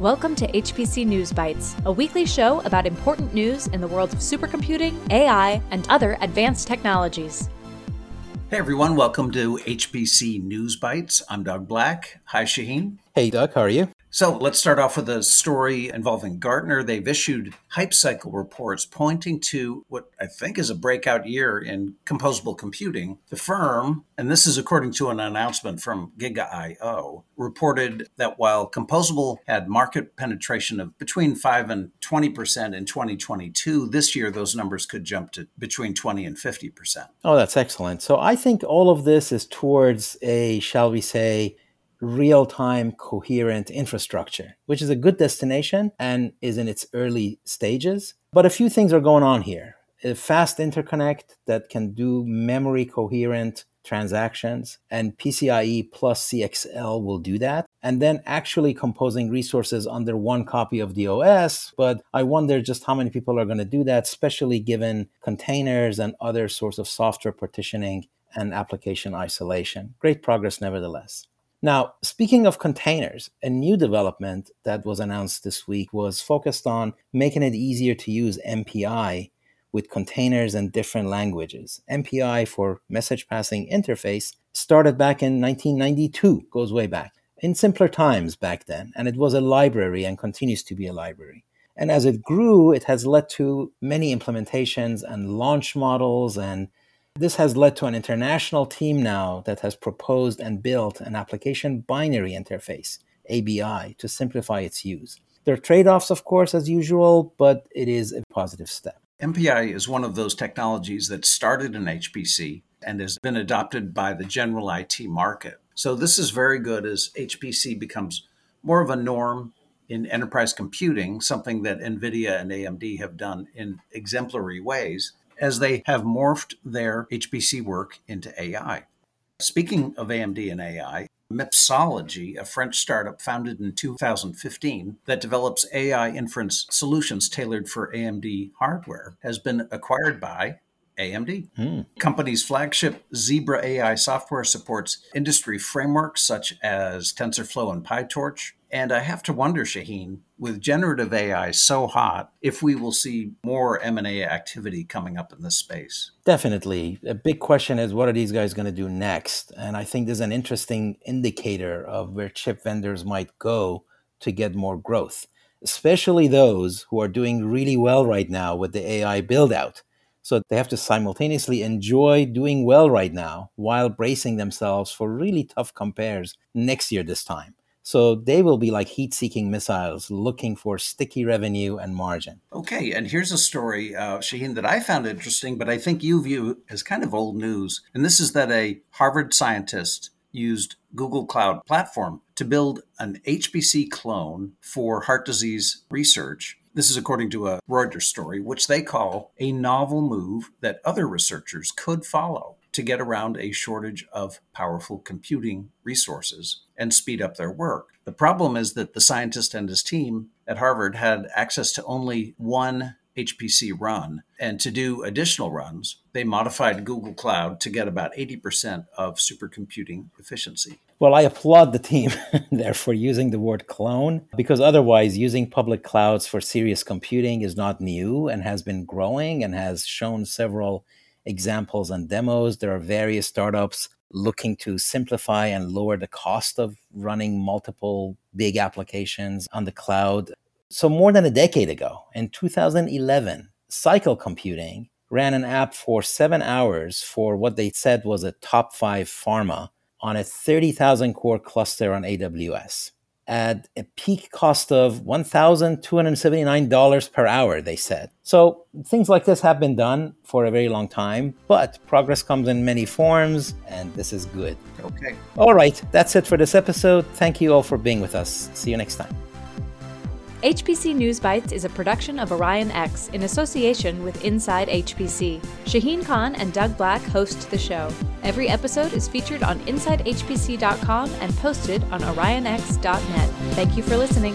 Welcome to HPC News Bytes, a weekly show about important news in the world of supercomputing, AI, and other advanced technologies. Hey everyone, welcome to HPC News Bytes. I'm Doug Black. Hi, Shaheen. Hey, Doug, how are you? So let's start off with a story involving Gartner. They've issued hype cycle reports pointing to what I think is a breakout year in composable computing. The firm, and this is according to an announcement from GigaIO, reported that while composable had market penetration of between 5 and 20% in 2022, this year those numbers could jump to between 20 and 50%. Oh, that's excellent. So I think all of this is towards a, shall we say, real time coherent infrastructure, which is a good destination and is in its early stages. But a few things are going on here. A fast interconnect that can do memory coherent transactions, and PCIe plus CXL will do that. And then actually composing resources under one copy of the OS. But I wonder just how many people are going to do that, especially given containers and other sorts of software partitioning and application isolation. Great progress, nevertheless. Now, speaking of containers, a new development that was announced this week was focused on making it easier to use MPI with containers and different languages. MPI for message passing interface started back in 1992, goes way back, in simpler times back then, and it was a library and continues to be a library. And as it grew, it has led to many implementations and launch models and this has led to an international team now that has proposed and built an application binary interface, ABI, to simplify its use. There are trade offs, of course, as usual, but it is a positive step. MPI is one of those technologies that started in HPC and has been adopted by the general IT market. So, this is very good as HPC becomes more of a norm in enterprise computing, something that NVIDIA and AMD have done in exemplary ways as they have morphed their HPC work into AI. Speaking of AMD and AI, Mipsology, a French startup founded in 2015 that develops AI inference solutions tailored for AMD hardware, has been acquired by AMD. Mm. Company's flagship Zebra AI software supports industry frameworks such as TensorFlow and PyTorch, and I have to wonder, Shaheen, with generative AI so hot, if we will see more M&A activity coming up in this space. Definitely. A big question is what are these guys going to do next? And I think there's an interesting indicator of where chip vendors might go to get more growth, especially those who are doing really well right now with the AI build out. So they have to simultaneously enjoy doing well right now while bracing themselves for really tough compares next year this time. So they will be like heat seeking missiles looking for sticky revenue and margin. Okay, and here's a story, uh, Shaheen, that I found interesting, but I think you view as kind of old news. And this is that a Harvard scientist used Google Cloud Platform to build an HPC clone for heart disease research. This is according to a Reuters story, which they call a novel move that other researchers could follow to get around a shortage of powerful computing resources and speed up their work. The problem is that the scientist and his team at Harvard had access to only one HPC run. And to do additional runs, they modified Google Cloud to get about 80% of supercomputing efficiency. Well, I applaud the team there for using the word clone because otherwise, using public clouds for serious computing is not new and has been growing and has shown several examples and demos. There are various startups looking to simplify and lower the cost of running multiple big applications on the cloud. So, more than a decade ago, in 2011, Cycle Computing ran an app for seven hours for what they said was a top five pharma on a 30,000 core cluster on AWS at a peak cost of $1,279 per hour, they said. So things like this have been done for a very long time, but progress comes in many forms, and this is good. Okay. All right, that's it for this episode. Thank you all for being with us. See you next time. HPC News Bytes is a production of OrionX in association with Inside HPC. Shaheen Khan and Doug Black host the show. Every episode is featured on InsideHPC.com and posted on OrionX.net. Thank you for listening.